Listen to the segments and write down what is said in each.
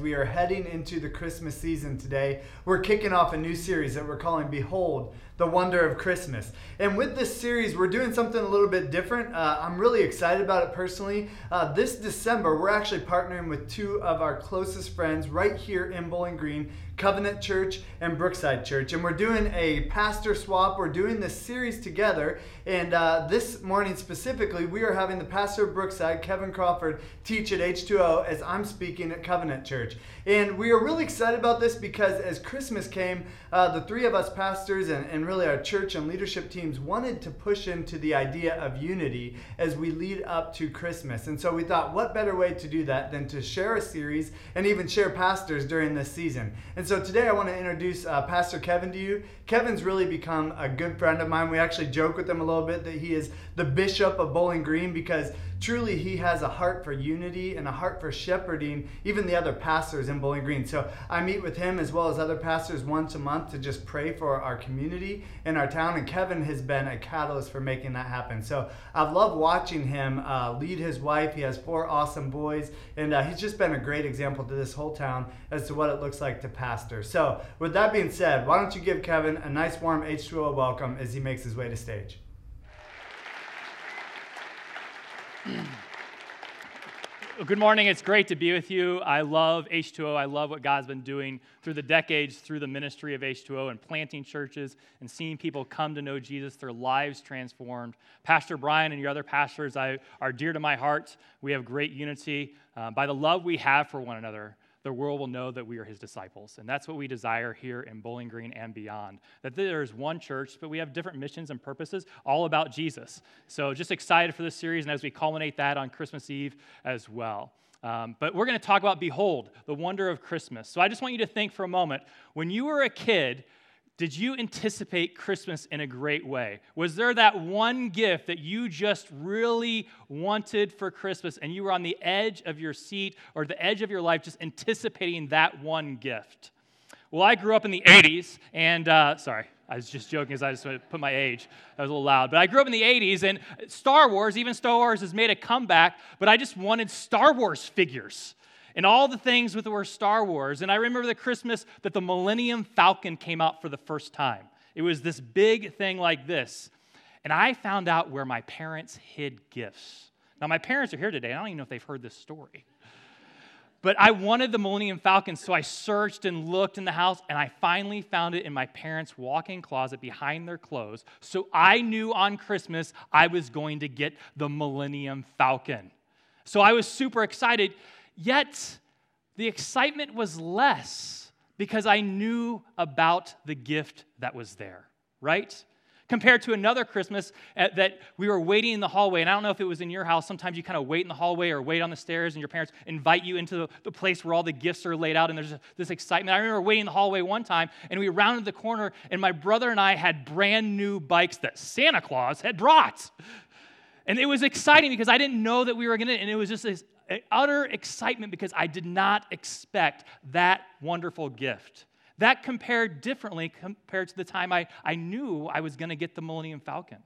we are heading into the Christmas season today. We're kicking off a new series that we're calling Behold, the Wonder of Christmas. And with this series, we're doing something a little bit different. Uh, I'm really excited about it personally. Uh, this December, we're actually partnering with two of our closest friends right here in Bowling Green Covenant Church and Brookside Church. And we're doing a pastor swap. We're doing this series together. And uh, this morning specifically, we are having the pastor of Brookside, Kevin Crawford, teach at H2O as I'm speaking at Covenant Church. And we are really excited about this because as Christmas came, uh, the three of us pastors and, and really our church and leadership teams wanted to push into the idea of unity as we lead up to Christmas. And so we thought, what better way to do that than to share a series and even share pastors during this season? And so today I want to introduce uh, Pastor Kevin to you. Kevin's really become a good friend of mine. We actually joke with him a little bit that he is the bishop of Bowling Green because truly he has a heart for unity and a heart for shepherding even the other pastors in Bowling Green. So I meet with him as well as other pastors once a month to just pray for our community and our town. And Kevin has been a catalyst for making that happen. So I've loved watching him uh, lead his wife. He has four awesome boys, and uh, he's just been a great example to this whole town as to what it looks like to pastor. So with that being said, why don't you give Kevin a nice warm H2O welcome as he makes his way to stage. Good morning. It's great to be with you. I love H2O. I love what God's been doing through the decades, through the ministry of H2O and planting churches and seeing people come to know Jesus, their lives transformed. Pastor Brian and your other pastors I, are dear to my heart. We have great unity uh, by the love we have for one another the world will know that we are his disciples. And that's what we desire here in Bowling Green and beyond. That there's one church, but we have different missions and purposes all about Jesus. So just excited for this series and as we culminate that on Christmas Eve as well. Um, but we're going to talk about Behold, the wonder of Christmas. So I just want you to think for a moment when you were a kid, did you anticipate Christmas in a great way? Was there that one gift that you just really wanted for Christmas and you were on the edge of your seat or the edge of your life just anticipating that one gift? Well, I grew up in the 80s, and uh, sorry, I was just joking as I just put my age. That was a little loud. But I grew up in the 80s, and Star Wars, even Star Wars, has made a comeback, but I just wanted Star Wars figures and all the things with word Star Wars. And I remember the Christmas that the Millennium Falcon came out for the first time. It was this big thing like this. And I found out where my parents hid gifts. Now, my parents are here today. I don't even know if they've heard this story. But I wanted the Millennium Falcon, so I searched and looked in the house, and I finally found it in my parents' walk in closet behind their clothes. So I knew on Christmas I was going to get the Millennium Falcon. So I was super excited. Yet, the excitement was less because I knew about the gift that was there, right? Compared to another Christmas uh, that we were waiting in the hallway, and I don't know if it was in your house. Sometimes you kind of wait in the hallway or wait on the stairs, and your parents invite you into the, the place where all the gifts are laid out, and there's this excitement. I remember waiting in the hallway one time, and we rounded the corner, and my brother and I had brand new bikes that Santa Claus had brought. And it was exciting because I didn't know that we were going to, and it was just this utter excitement because I did not expect that wonderful gift. That compared differently compared to the time I, I knew I was going to get the Millennium Falcon.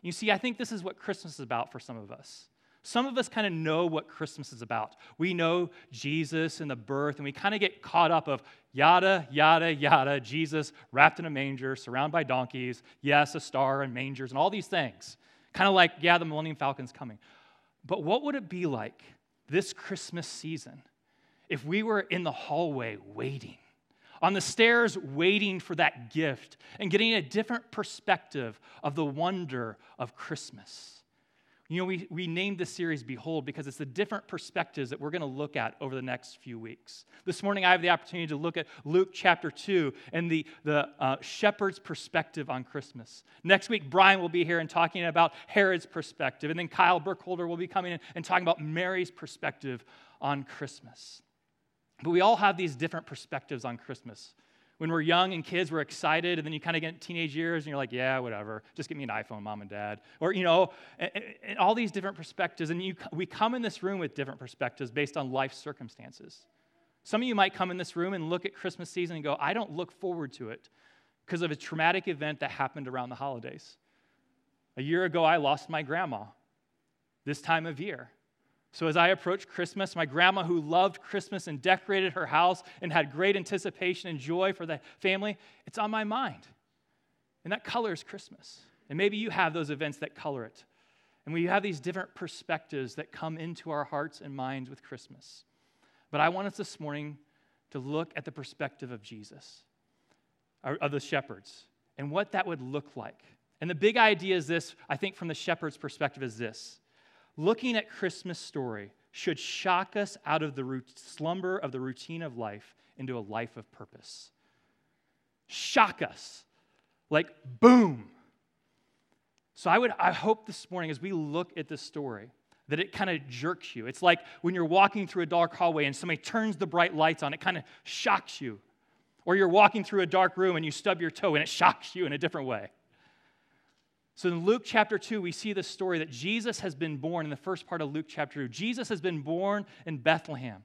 You see, I think this is what Christmas is about for some of us. Some of us kind of know what Christmas is about. We know Jesus and the birth, and we kind of get caught up of yada, yada, yada, Jesus wrapped in a manger, surrounded by donkeys, yes, a star and mangers, and all these things. Kind of like, yeah, the Millennium Falcon's coming. But what would it be like this Christmas season if we were in the hallway waiting, on the stairs waiting for that gift, and getting a different perspective of the wonder of Christmas? You know, we, we named this series Behold because it's the different perspectives that we're going to look at over the next few weeks. This morning, I have the opportunity to look at Luke chapter 2 and the, the uh, shepherd's perspective on Christmas. Next week, Brian will be here and talking about Herod's perspective. And then Kyle Burkholder will be coming in and talking about Mary's perspective on Christmas. But we all have these different perspectives on Christmas. When we're young and kids, we're excited, and then you kind of get teenage years and you're like, yeah, whatever, just give me an iPhone, mom and dad. Or, you know, and, and all these different perspectives. And you, we come in this room with different perspectives based on life circumstances. Some of you might come in this room and look at Christmas season and go, I don't look forward to it because of a traumatic event that happened around the holidays. A year ago, I lost my grandma this time of year. So, as I approach Christmas, my grandma, who loved Christmas and decorated her house and had great anticipation and joy for the family, it's on my mind. And that colors Christmas. And maybe you have those events that color it. And we have these different perspectives that come into our hearts and minds with Christmas. But I want us this morning to look at the perspective of Jesus, of the shepherds, and what that would look like. And the big idea is this, I think, from the shepherd's perspective, is this looking at Christmas story should shock us out of the slumber of the routine of life into a life of purpose. Shock us. Like, boom. So I would I hope this morning as we look at this story that it kind of jerks you. It's like when you're walking through a dark hallway and somebody turns the bright lights on, it kind of shocks you. Or you're walking through a dark room and you stub your toe and it shocks you in a different way. So in Luke chapter 2, we see the story that Jesus has been born in the first part of Luke chapter 2. Jesus has been born in Bethlehem.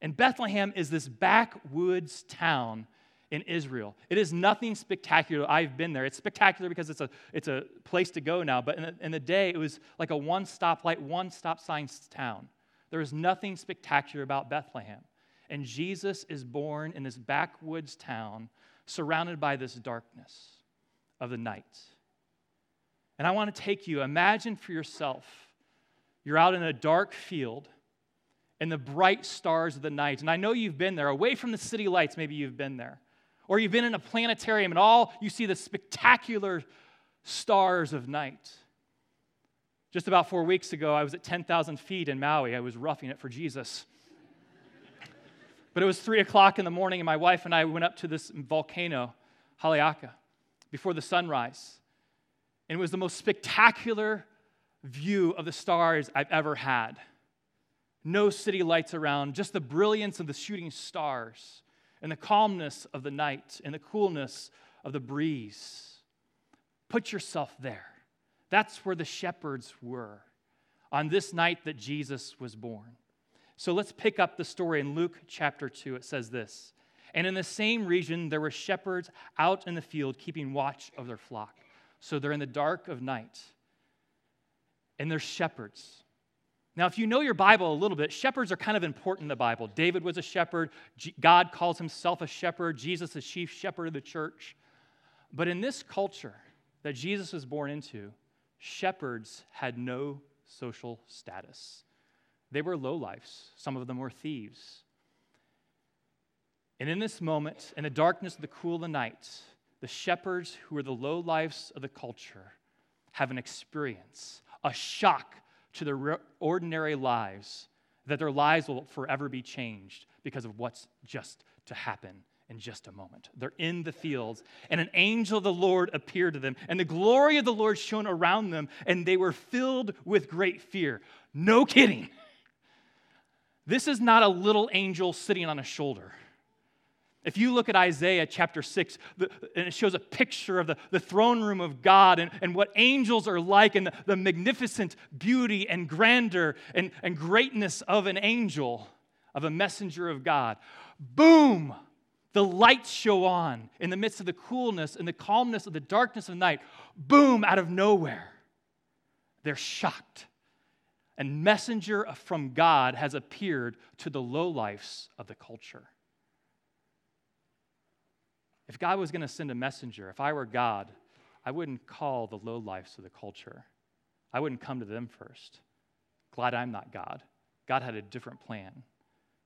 And Bethlehem is this backwoods town in Israel. It is nothing spectacular. I've been there. It's spectacular because it's a, it's a place to go now. But in the, in the day, it was like a one stop light, one stop sign town. There was nothing spectacular about Bethlehem. And Jesus is born in this backwoods town surrounded by this darkness of the night. And I want to take you, imagine for yourself, you're out in a dark field and the bright stars of the night. And I know you've been there, away from the city lights, maybe you've been there. Or you've been in a planetarium and all you see the spectacular stars of night. Just about four weeks ago, I was at 10,000 feet in Maui. I was roughing it for Jesus. but it was three o'clock in the morning, and my wife and I went up to this volcano, Haleakala, before the sunrise. And it was the most spectacular view of the stars I've ever had. No city lights around, just the brilliance of the shooting stars and the calmness of the night and the coolness of the breeze. Put yourself there. That's where the shepherds were on this night that Jesus was born. So let's pick up the story in Luke chapter 2. It says this And in the same region, there were shepherds out in the field keeping watch of their flock. So they're in the dark of night. And they're shepherds. Now, if you know your Bible a little bit, shepherds are kind of important in the Bible. David was a shepherd. God calls himself a shepherd. Jesus is chief shepherd of the church. But in this culture that Jesus was born into, shepherds had no social status. They were lowlifes. Some of them were thieves. And in this moment, in the darkness of the cool of the night, the shepherds who are the low lives of the culture have an experience, a shock to their ordinary lives, that their lives will forever be changed because of what's just to happen in just a moment. They're in the fields, and an angel of the Lord appeared to them, and the glory of the Lord shone around them, and they were filled with great fear. No kidding. This is not a little angel sitting on a shoulder. If you look at Isaiah chapter 6, the, and it shows a picture of the, the throne room of God and, and what angels are like and the, the magnificent beauty and grandeur and, and greatness of an angel, of a messenger of God. Boom! The lights show on in the midst of the coolness and the calmness of the darkness of night. Boom, out of nowhere. They're shocked. And messenger from God has appeared to the lowlifes of the culture. If God was going to send a messenger, if I were God, I wouldn't call the lowlifes of the culture. I wouldn't come to them first. Glad I'm not God. God had a different plan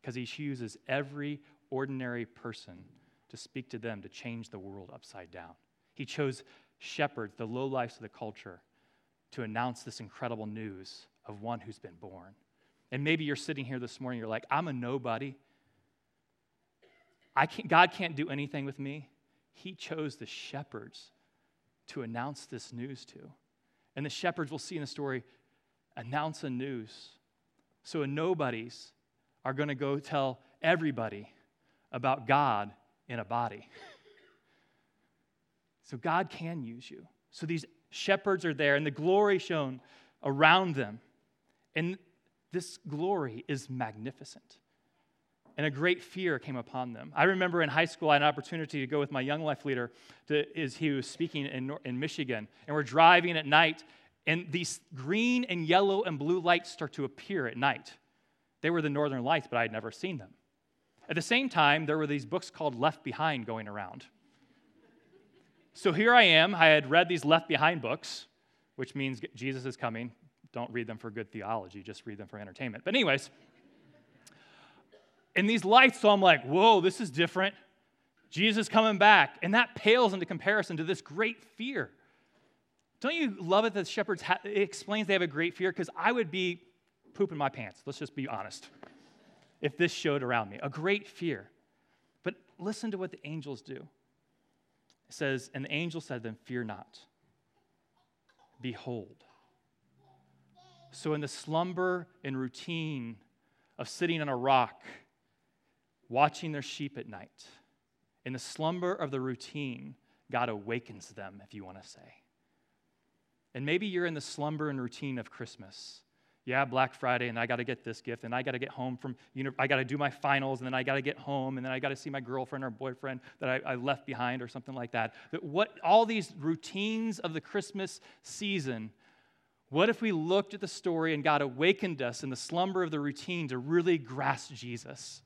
because he chooses every ordinary person to speak to them to change the world upside down. He chose shepherds, the lowlifes of the culture, to announce this incredible news of one who's been born. And maybe you're sitting here this morning, you're like, I'm a nobody. I can't, God can't do anything with me. He chose the shepherds to announce this news to. And the shepherds, we'll see in the story, announce the news. So nobodies are going to go tell everybody about God in a body. so God can use you. So these shepherds are there, and the glory shone around them. And this glory is magnificent and a great fear came upon them. I remember in high school, I had an opportunity to go with my young life leader to, as he was speaking in, in Michigan, and we're driving at night, And these green and yellow and blue lights start to appear at night. They were the northern lights, but I had never seen them. At the same time, there were these books called Left Behind going around. So here I am. I had read these Left Behind books, which means Jesus is coming. Don't read them for good theology, just read them for entertainment. But, anyways, and these lights, so I'm like, whoa, this is different. Jesus coming back. And that pales into comparison to this great fear. Don't you love it that shepherds ha- it explains they have a great fear? Because I would be pooping my pants. Let's just be honest. If this showed around me, a great fear. But listen to what the angels do. It says, And the angel said to them, Fear not. Behold. So, in the slumber and routine of sitting on a rock, watching their sheep at night, in the slumber of the routine, God awakens them, if you want to say. And maybe you're in the slumber and routine of Christmas. Yeah, Black Friday, and I got to get this gift, and I got to get home from, you know, I got to do my finals, and then I got to get home, and then I got to see my girlfriend or boyfriend that I, I left behind, or something like that. But what all these routines of the Christmas season, what if we looked at the story and God awakened us in the slumber of the routine to really grasp Jesus?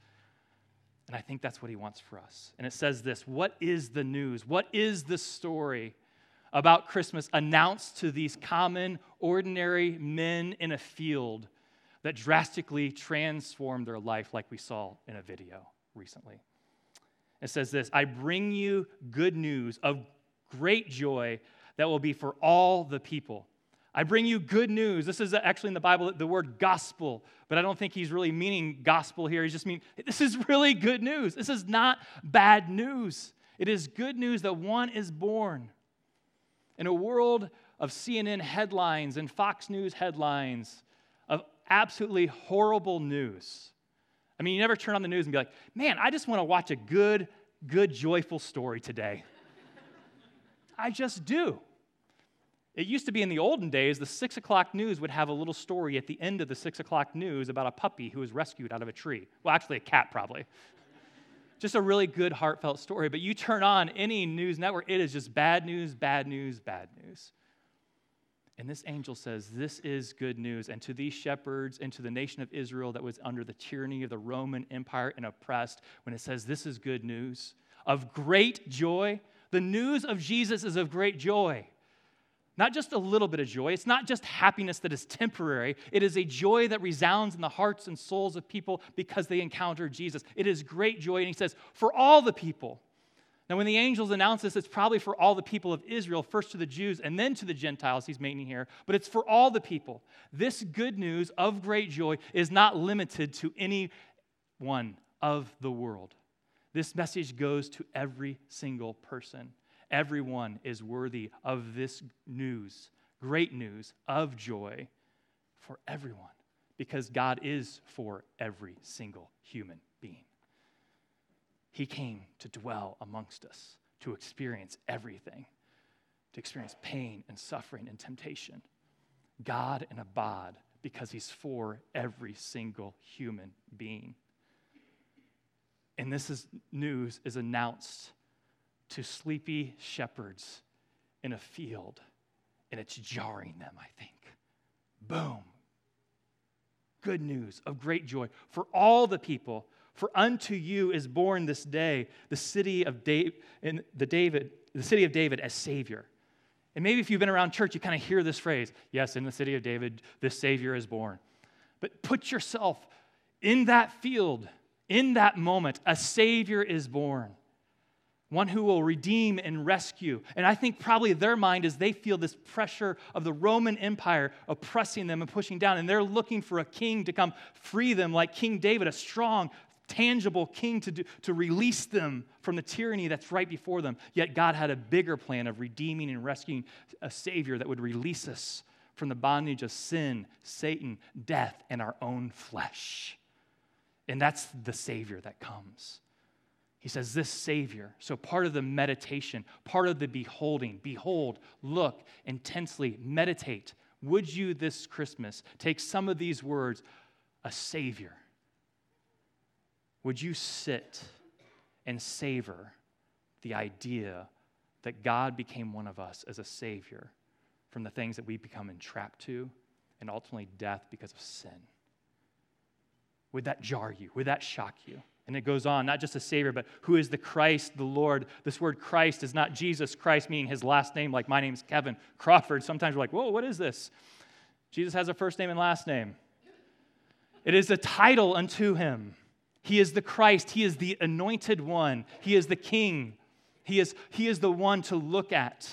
And I think that's what he wants for us. And it says this What is the news? What is the story about Christmas announced to these common, ordinary men in a field that drastically transformed their life, like we saw in a video recently? It says this I bring you good news of great joy that will be for all the people. I bring you good news. This is actually in the Bible the word gospel, but I don't think he's really meaning gospel here. He's just meaning this is really good news. This is not bad news. It is good news that one is born. In a world of CNN headlines and Fox News headlines of absolutely horrible news. I mean, you never turn on the news and be like, man, I just want to watch a good, good, joyful story today. I just do. It used to be in the olden days, the six o'clock news would have a little story at the end of the six o'clock news about a puppy who was rescued out of a tree. Well, actually, a cat, probably. Just a really good, heartfelt story. But you turn on any news network, it is just bad news, bad news, bad news. And this angel says, This is good news. And to these shepherds and to the nation of Israel that was under the tyranny of the Roman Empire and oppressed, when it says, This is good news of great joy, the news of Jesus is of great joy. Not just a little bit of joy. It's not just happiness that is temporary. It is a joy that resounds in the hearts and souls of people because they encounter Jesus. It is great joy. And he says, for all the people. Now, when the angels announce this, it's probably for all the people of Israel, first to the Jews and then to the Gentiles, he's making here, but it's for all the people. This good news of great joy is not limited to any one of the world. This message goes to every single person. Everyone is worthy of this news, great news of joy for everyone, because God is for every single human being. He came to dwell amongst us, to experience everything, to experience pain and suffering and temptation. God and abide because He's for every single human being. And this is, news is announced to sleepy shepherds in a field, and it's jarring them, I think. Boom. Good news of great joy for all the people. For unto you is born this day the city of David, in the David, the city of David as Savior. And maybe if you've been around church, you kind of hear this phrase yes, in the city of David, this Savior is born. But put yourself in that field, in that moment, a Savior is born one who will redeem and rescue. And I think probably their mind is they feel this pressure of the Roman Empire oppressing them and pushing down, and they're looking for a king to come free them, like King David, a strong, tangible king to, do, to release them from the tyranny that's right before them. Yet God had a bigger plan of redeeming and rescuing a Savior that would release us from the bondage of sin, Satan, death, and our own flesh. And that's the Savior that comes. He says, This Savior. So, part of the meditation, part of the beholding, behold, look, intensely meditate. Would you this Christmas take some of these words, a Savior? Would you sit and savor the idea that God became one of us as a Savior from the things that we become entrapped to and ultimately death because of sin. Would that jar you? Would that shock you? And it goes on, not just a Savior, but who is the Christ, the Lord. This word Christ is not Jesus Christ, meaning his last name, like my name's Kevin Crawford. Sometimes we're like, whoa, what is this? Jesus has a first name and last name. It is a title unto him. He is the Christ, he is the anointed one, he is the King, he is, he is the one to look at.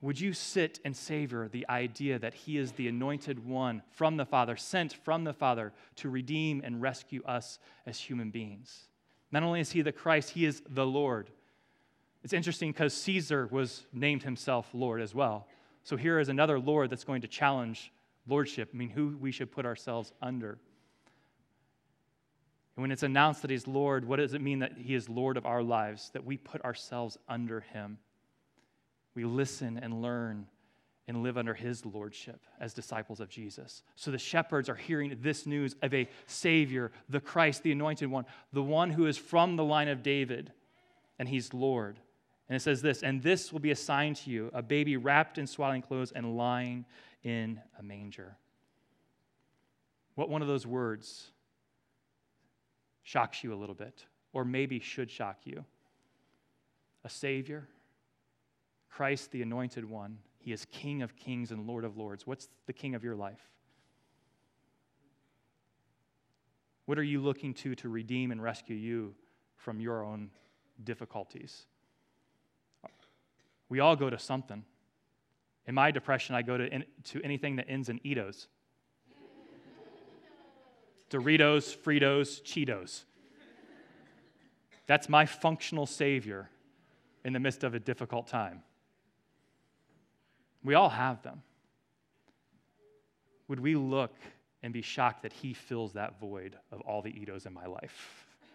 Would you sit and savor the idea that He is the anointed one from the Father, sent from the Father to redeem and rescue us as human beings? Not only is He the Christ, He is the Lord. It's interesting because Caesar was named himself Lord as well. So here is another Lord that's going to challenge lordship, I mean, who we should put ourselves under. And when it's announced that He's Lord, what does it mean that He is Lord of our lives? That we put ourselves under Him. We listen and learn and live under his lordship as disciples of Jesus. So the shepherds are hearing this news of a Savior, the Christ, the anointed one, the one who is from the line of David, and he's Lord. And it says this, and this will be a sign to you a baby wrapped in swaddling clothes and lying in a manger. What one of those words shocks you a little bit, or maybe should shock you? A Savior Christ, the anointed one, he is King of kings and Lord of lords. What's the king of your life? What are you looking to to redeem and rescue you from your own difficulties? We all go to something. In my depression, I go to, in, to anything that ends in Edos. Doritos, Fritos, Cheetos. That's my functional savior in the midst of a difficult time. We all have them. Would we look and be shocked that He fills that void of all the Edos in my life?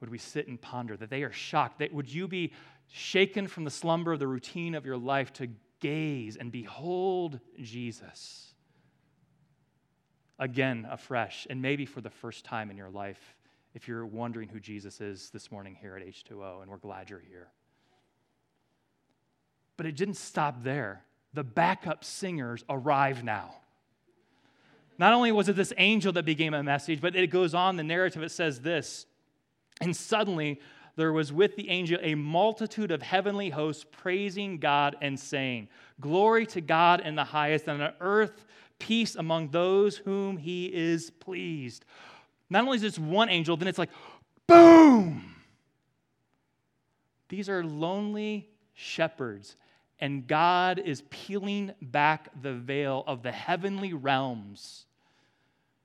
Would we sit and ponder that they are shocked? That would you be shaken from the slumber of the routine of your life to gaze and behold Jesus again afresh, and maybe for the first time in your life, if you're wondering who Jesus is this morning here at H2O, and we're glad you're here. But it didn't stop there. The backup singers arrive now. Not only was it this angel that became a message, but it goes on, the narrative, it says this. And suddenly there was with the angel a multitude of heavenly hosts praising God and saying, Glory to God in the highest, and on earth peace among those whom he is pleased. Not only is this one angel, then it's like, boom! These are lonely shepherds and God is peeling back the veil of the heavenly realms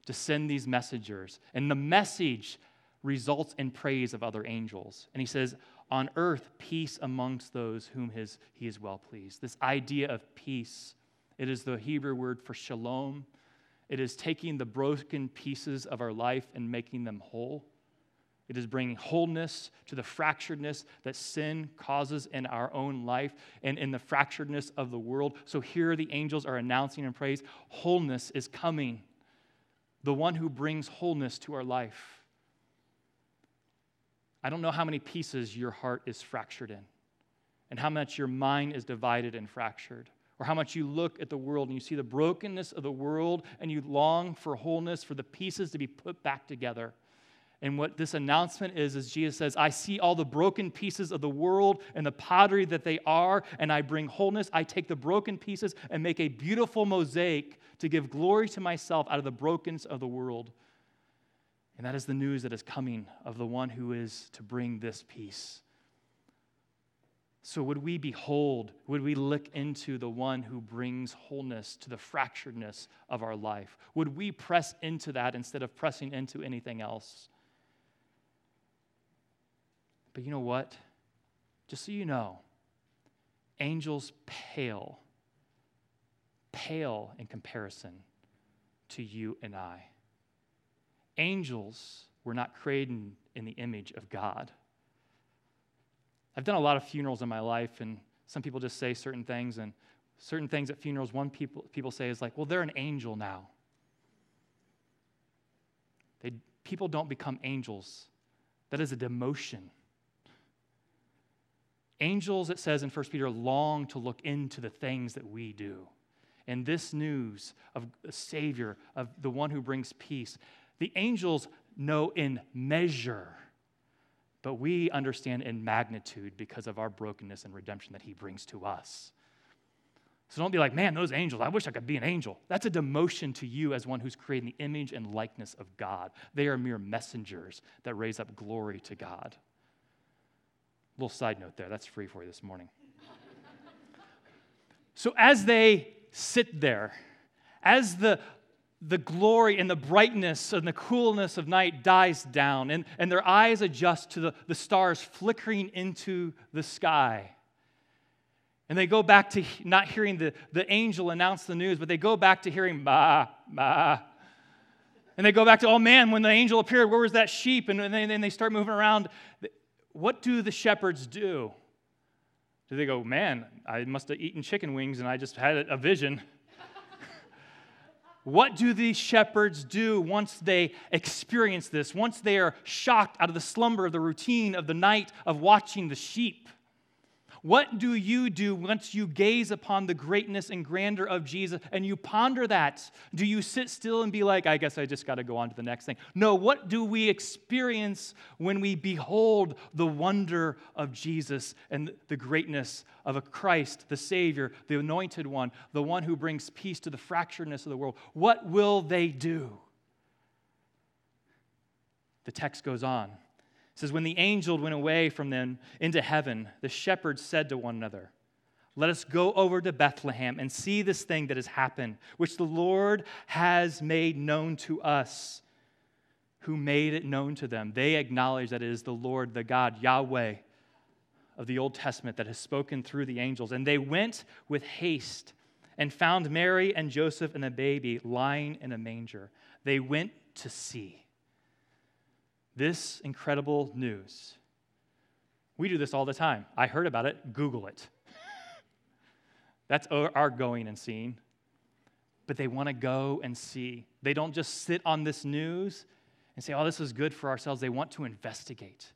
to send these messengers. And the message results in praise of other angels. And he says, On earth, peace amongst those whom his, he is well pleased. This idea of peace, it is the Hebrew word for shalom. It is taking the broken pieces of our life and making them whole. It is bringing wholeness to the fracturedness that sin causes in our own life and in the fracturedness of the world. So here the angels are announcing and praise wholeness is coming, the one who brings wholeness to our life. I don't know how many pieces your heart is fractured in, and how much your mind is divided and fractured or how much you look at the world and you see the brokenness of the world and you long for wholeness, for the pieces to be put back together. And what this announcement is, is Jesus says, I see all the broken pieces of the world and the pottery that they are, and I bring wholeness. I take the broken pieces and make a beautiful mosaic to give glory to myself out of the brokenness of the world. And that is the news that is coming of the one who is to bring this peace. So, would we behold, would we look into the one who brings wholeness to the fracturedness of our life? Would we press into that instead of pressing into anything else? But you know what? Just so you know, angels pale, pale in comparison to you and I. Angels were not created in the image of God. I've done a lot of funerals in my life, and some people just say certain things, and certain things at funerals, one people, people say is like, well, they're an angel now. They, people don't become angels. That is a demotion. Angels, it says in 1 Peter, long to look into the things that we do. And this news of a Savior, of the one who brings peace, the angels know in measure, but we understand in magnitude because of our brokenness and redemption that He brings to us. So don't be like, man, those angels, I wish I could be an angel. That's a demotion to you as one who's creating the image and likeness of God. They are mere messengers that raise up glory to God. Little side note there, that's free for you this morning. so as they sit there, as the the glory and the brightness and the coolness of night dies down, and, and their eyes adjust to the, the stars flickering into the sky. And they go back to not hearing the, the angel announce the news, but they go back to hearing ba, ba. And they go back to, oh man, when the angel appeared, where was that sheep? And then they start moving around. What do the shepherds do? Do they go, man, I must have eaten chicken wings and I just had a vision? what do these shepherds do once they experience this, once they are shocked out of the slumber of the routine of the night of watching the sheep? What do you do once you gaze upon the greatness and grandeur of Jesus and you ponder that? Do you sit still and be like, I guess I just got to go on to the next thing? No, what do we experience when we behold the wonder of Jesus and the greatness of a Christ, the Savior, the anointed one, the one who brings peace to the fracturedness of the world? What will they do? The text goes on. It says, When the angel went away from them into heaven, the shepherds said to one another, Let us go over to Bethlehem and see this thing that has happened, which the Lord has made known to us. Who made it known to them? They acknowledge that it is the Lord, the God, Yahweh of the Old Testament that has spoken through the angels. And they went with haste and found Mary and Joseph and the baby lying in a manger. They went to see this incredible news. We do this all the time. I heard about it, Google it. That's our going and seeing. But they want to go and see. They don't just sit on this news and say, oh, this is good for ourselves. They want to investigate.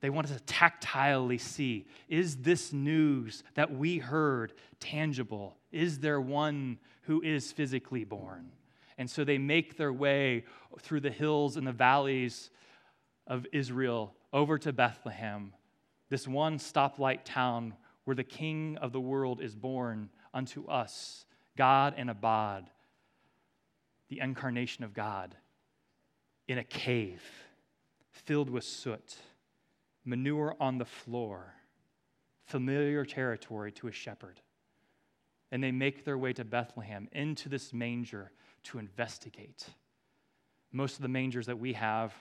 They want to tactilely see is this news that we heard tangible? Is there one who is physically born? And so they make their way through the hills and the valleys of Israel over to Bethlehem, this one stoplight town where the King of the world is born unto us, God and Abad, the incarnation of God, in a cave filled with soot, manure on the floor, familiar territory to a shepherd. And they make their way to Bethlehem into this manger to investigate. Most of the mangers that we have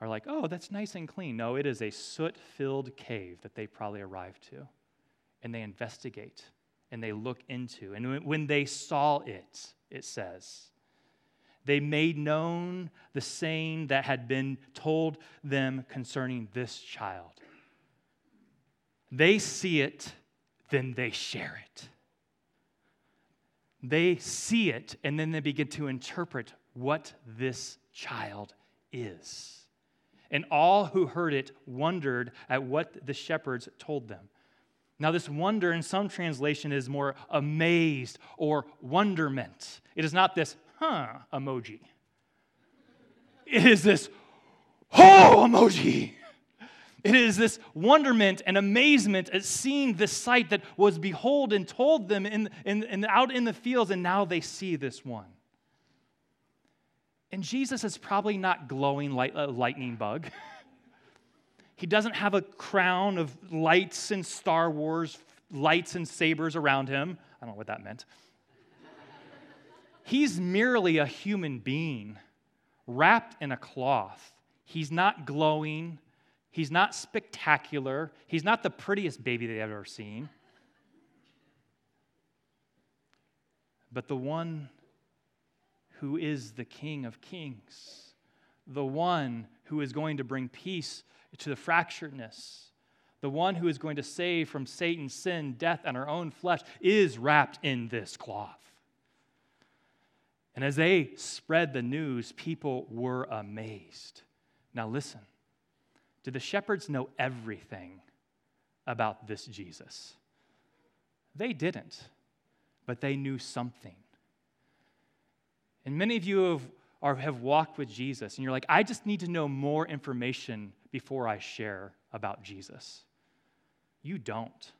are like, oh, that's nice and clean. No, it is a soot filled cave that they probably arrived to. And they investigate and they look into. And when they saw it, it says, they made known the saying that had been told them concerning this child. They see it, then they share it. They see it, and then they begin to interpret what this child is. And all who heard it wondered at what the shepherds told them. Now, this wonder in some translation is more amazed or wonderment. It is not this, huh, emoji. It is this, oh, emoji. It is this wonderment and amazement at seeing this sight that was behold and told them in, in, in, out in the fields, and now they see this one. And Jesus is probably not glowing like a lightning bug. he doesn't have a crown of lights and Star Wars lights and sabers around him. I don't know what that meant. He's merely a human being wrapped in a cloth. He's not glowing. He's not spectacular. He's not the prettiest baby they've ever seen. But the one who is the King of Kings, the one who is going to bring peace to the fracturedness, the one who is going to save from Satan's sin, death, and our own flesh, is wrapped in this cloth. And as they spread the news, people were amazed. Now, listen did the shepherds know everything about this Jesus. They didn't, but they knew something. And many of you have, have walked with Jesus, and you're like, I just need to know more information before I share about Jesus. You don't.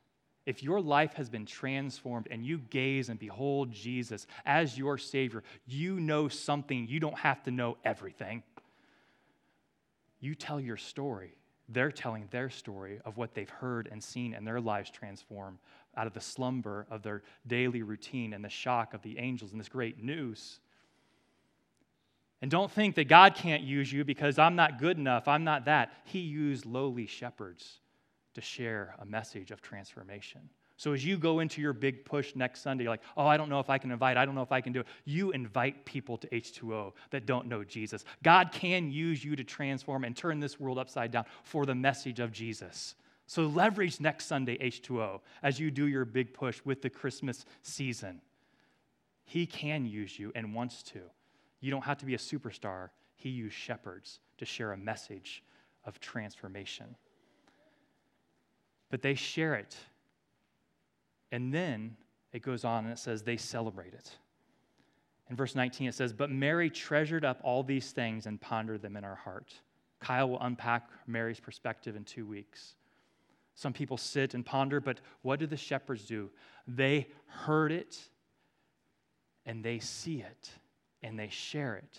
If your life has been transformed and you gaze and behold Jesus as your Savior, you know something. You don't have to know everything. You tell your story. They're telling their story of what they've heard and seen and their lives transform out of the slumber of their daily routine and the shock of the angels and this great news. And don't think that God can't use you because I'm not good enough, I'm not that. He used lowly shepherds to share a message of transformation. So as you go into your big push next Sunday, you're like, oh, I don't know if I can invite, I don't know if I can do it. You invite people to H2O that don't know Jesus. God can use you to transform and turn this world upside down for the message of Jesus. So leverage next Sunday, H2O, as you do your big push with the Christmas season. He can use you and wants to. You don't have to be a superstar. He used shepherds to share a message of transformation. But they share it. And then it goes on and it says they celebrate it. In verse 19, it says, But Mary treasured up all these things and pondered them in her heart. Kyle will unpack Mary's perspective in two weeks. Some people sit and ponder, but what do the shepherds do? They heard it and they see it and they share it,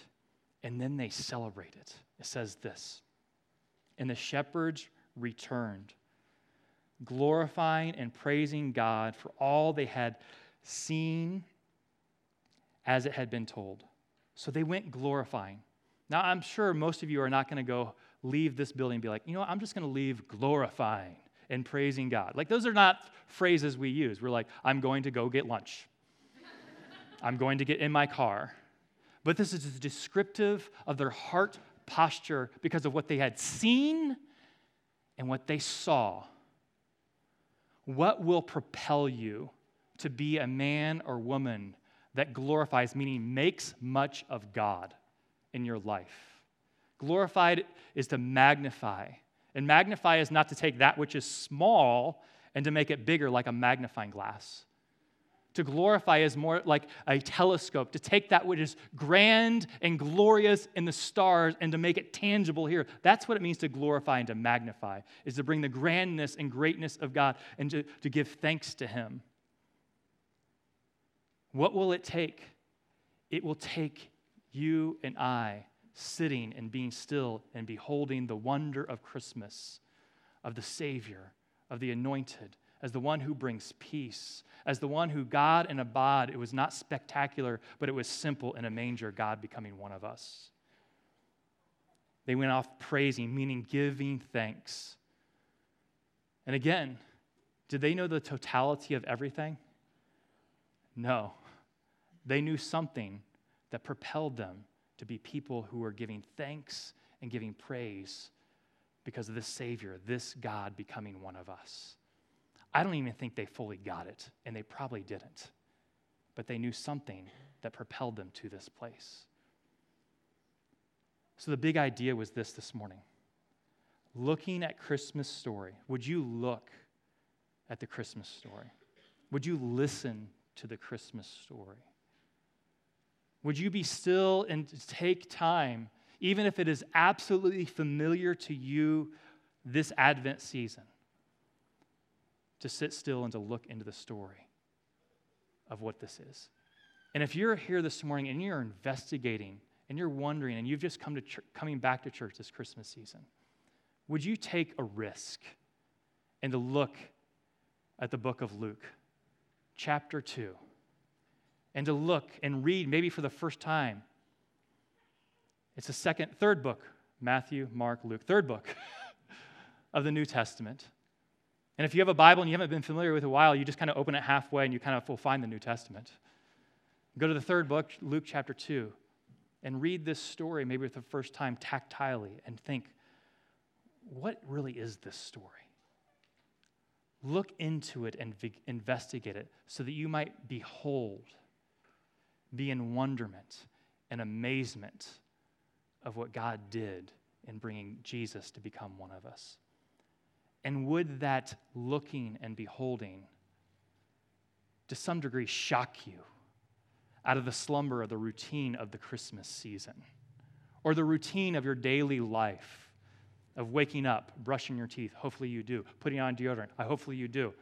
and then they celebrate it. It says this And the shepherds returned, glorifying and praising God for all they had seen as it had been told. So they went glorifying. Now, I'm sure most of you are not going to go leave this building and be like, you know what, I'm just going to leave glorifying and praising God. Like, those are not phrases we use. We're like, I'm going to go get lunch. I'm going to get in my car. But this is descriptive of their heart posture because of what they had seen and what they saw. What will propel you to be a man or woman that glorifies, meaning makes much of God in your life? Glorified is to magnify. And magnify is not to take that which is small and to make it bigger like a magnifying glass. To glorify is more like a telescope, to take that which is grand and glorious in the stars and to make it tangible here. That's what it means to glorify and to magnify, is to bring the grandness and greatness of God and to, to give thanks to Him. What will it take? It will take you and I sitting and being still and beholding the wonder of Christmas, of the Savior, of the anointed as the one who brings peace, as the one who God and abad. It was not spectacular, but it was simple in a manger, God becoming one of us. They went off praising, meaning giving thanks. And again, did they know the totality of everything? No. They knew something that propelled them to be people who were giving thanks and giving praise because of this Savior, this God becoming one of us. I don't even think they fully got it, and they probably didn't. But they knew something that propelled them to this place. So the big idea was this this morning. Looking at Christmas story, would you look at the Christmas story? Would you listen to the Christmas story? Would you be still and take time, even if it is absolutely familiar to you this Advent season? To sit still and to look into the story of what this is. And if you're here this morning and you're investigating and you're wondering and you've just come to ch- coming back to church this Christmas season, would you take a risk and to look at the book of Luke, chapter 2, and to look and read maybe for the first time? It's the second, third book Matthew, Mark, Luke, third book of the New Testament. And if you have a Bible and you haven't been familiar with it a while, you just kind of open it halfway and you kind of will find the New Testament. Go to the third book, Luke chapter 2, and read this story maybe for the first time tactilely and think, what really is this story? Look into it and investigate it so that you might behold, be in wonderment and amazement of what God did in bringing Jesus to become one of us. And would that looking and beholding, to some degree, shock you out of the slumber of the routine of the Christmas season or the routine of your daily life of waking up, brushing your teeth? Hopefully you do. Putting on deodorant? I hopefully you do.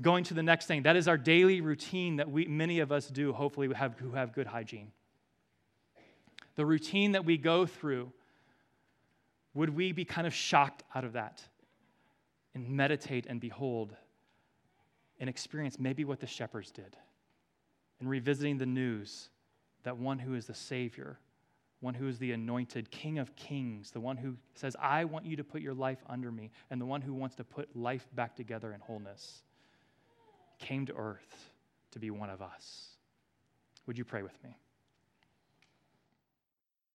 Going to the next thing. That is our daily routine that we, many of us do, hopefully, have, who have good hygiene. The routine that we go through, would we be kind of shocked out of that and meditate and behold and experience maybe what the shepherds did in revisiting the news that one who is the Savior, one who is the anointed King of Kings, the one who says, I want you to put your life under me, and the one who wants to put life back together in wholeness, came to earth to be one of us. Would you pray with me?